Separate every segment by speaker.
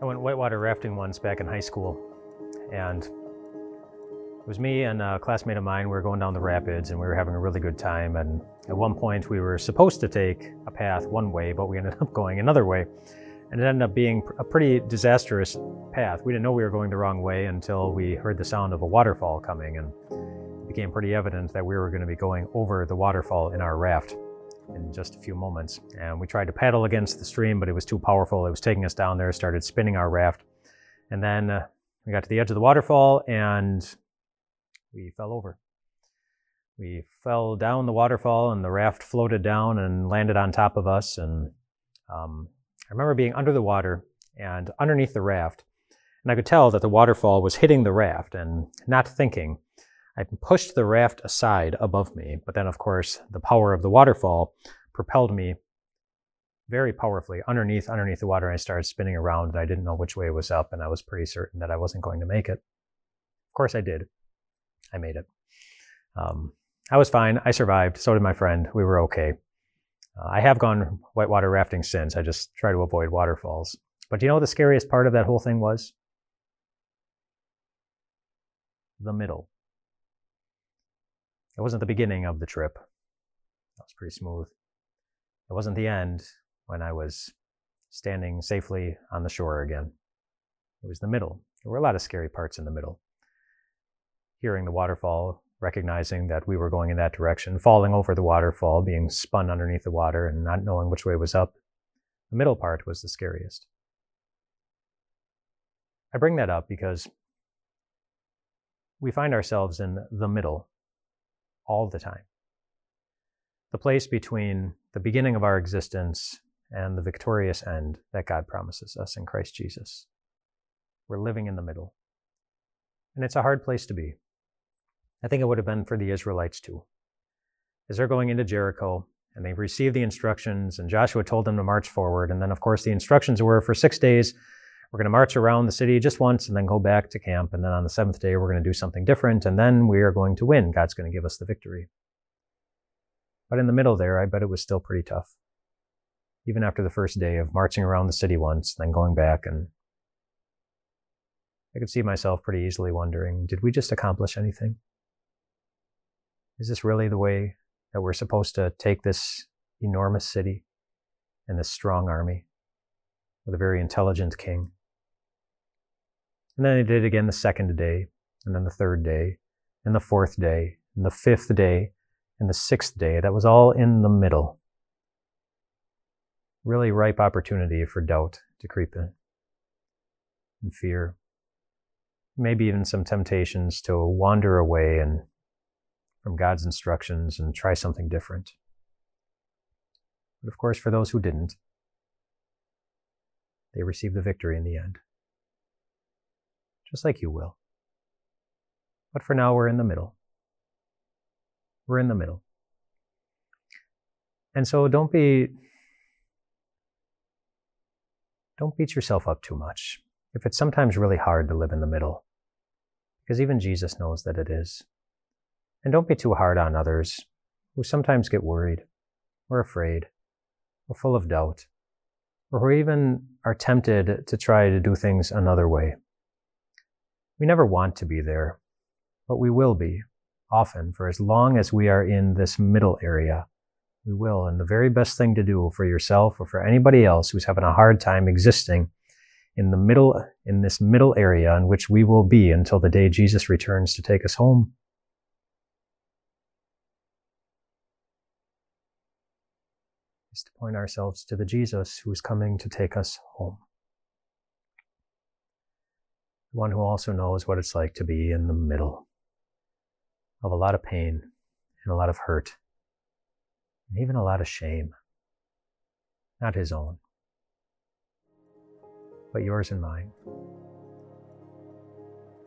Speaker 1: I went whitewater rafting once back in high school, and it was me and a classmate of mine. We were going down the rapids, and we were having a really good time. And at one point, we were supposed to take a path one way, but we ended up going another way, and it ended up being a pretty disastrous path. We didn't know we were going the wrong way until we heard the sound of a waterfall coming, and it became pretty evident that we were going to be going over the waterfall in our raft in just a few moments. And we tried to paddle against the stream, but it was too powerful. It was taking us down there, started spinning our raft. And then uh, we got to the edge of the waterfall and we fell over. We fell down the waterfall and the raft floated down and landed on top of us. And um, I remember being under the water and underneath the raft. And I could tell that the waterfall was hitting the raft and not thinking I pushed the raft aside above me, but then, of course, the power of the waterfall propelled me very powerfully underneath underneath the water. I started spinning around, and I didn't know which way was up, and I was pretty certain that I wasn't going to make it. Of course, I did. I made it. Um, I was fine. I survived. So did my friend. We were okay. Uh, I have gone whitewater rafting since. I just try to avoid waterfalls. But do you know what the scariest part of that whole thing was? The middle. It wasn't the beginning of the trip. That was pretty smooth. It wasn't the end when I was standing safely on the shore again. It was the middle. There were a lot of scary parts in the middle. Hearing the waterfall, recognizing that we were going in that direction, falling over the waterfall, being spun underneath the water, and not knowing which way was up. The middle part was the scariest. I bring that up because we find ourselves in the middle all the time. The place between the beginning of our existence and the victorious end that God promises us in Christ Jesus. We're living in the middle. And it's a hard place to be. I think it would have been for the Israelites too. As they're going into Jericho and they received the instructions, and Joshua told them to march forward. And then, of course, the instructions were for six days, we're going to march around the city just once and then go back to camp. And then on the seventh day, we're going to do something different. And then we are going to win. God's going to give us the victory. But in the middle there, I bet it was still pretty tough. Even after the first day of marching around the city once, then going back. And I could see myself pretty easily wondering did we just accomplish anything? Is this really the way that we're supposed to take this enormous city and this strong army with a very intelligent king? And then they did it again the second day, and then the third day, and the fourth day, and the fifth day, and the sixth day. That was all in the middle. Really ripe opportunity for doubt to creep in, and fear. Maybe even some temptations to wander away and from God's instructions and try something different. But of course, for those who didn't, they received the victory in the end just like you will. But for now, we're in the middle. We're in the middle. And so don't be, don't beat yourself up too much. If it's sometimes really hard to live in the middle, because even Jesus knows that it is. And don't be too hard on others who sometimes get worried or afraid or full of doubt or who even are tempted to try to do things another way. We never want to be there, but we will be, often, for as long as we are in this middle area. We will. And the very best thing to do for yourself or for anybody else who's having a hard time existing in the middle, in this middle area in which we will be until the day Jesus returns to take us home. Is to point ourselves to the Jesus who is coming to take us home one who also knows what it's like to be in the middle of a lot of pain and a lot of hurt and even a lot of shame. Not his own, but yours and mine.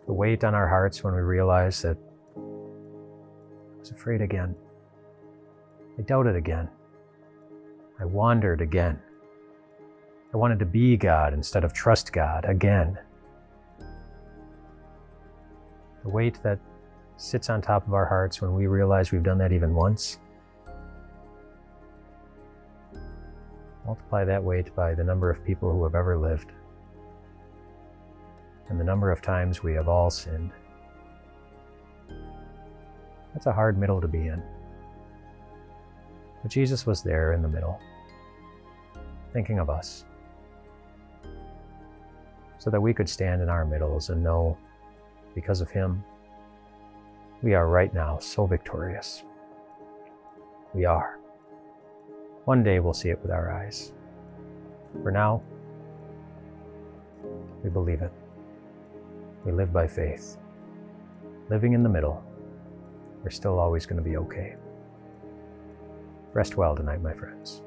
Speaker 1: The weight on our hearts when we realize that I was afraid again. I doubted again. I wandered again. I wanted to be God instead of trust God again the weight that sits on top of our hearts when we realize we've done that even once. Multiply that weight by the number of people who have ever lived. and the number of times we have all sinned. That's a hard middle to be in. But Jesus was there in the middle, thinking of us, so that we could stand in our middles and know, because of Him, we are right now so victorious. We are. One day we'll see it with our eyes. For now, we believe it. We live by faith. Living in the middle, we're still always going to be okay. Rest well tonight, my friends.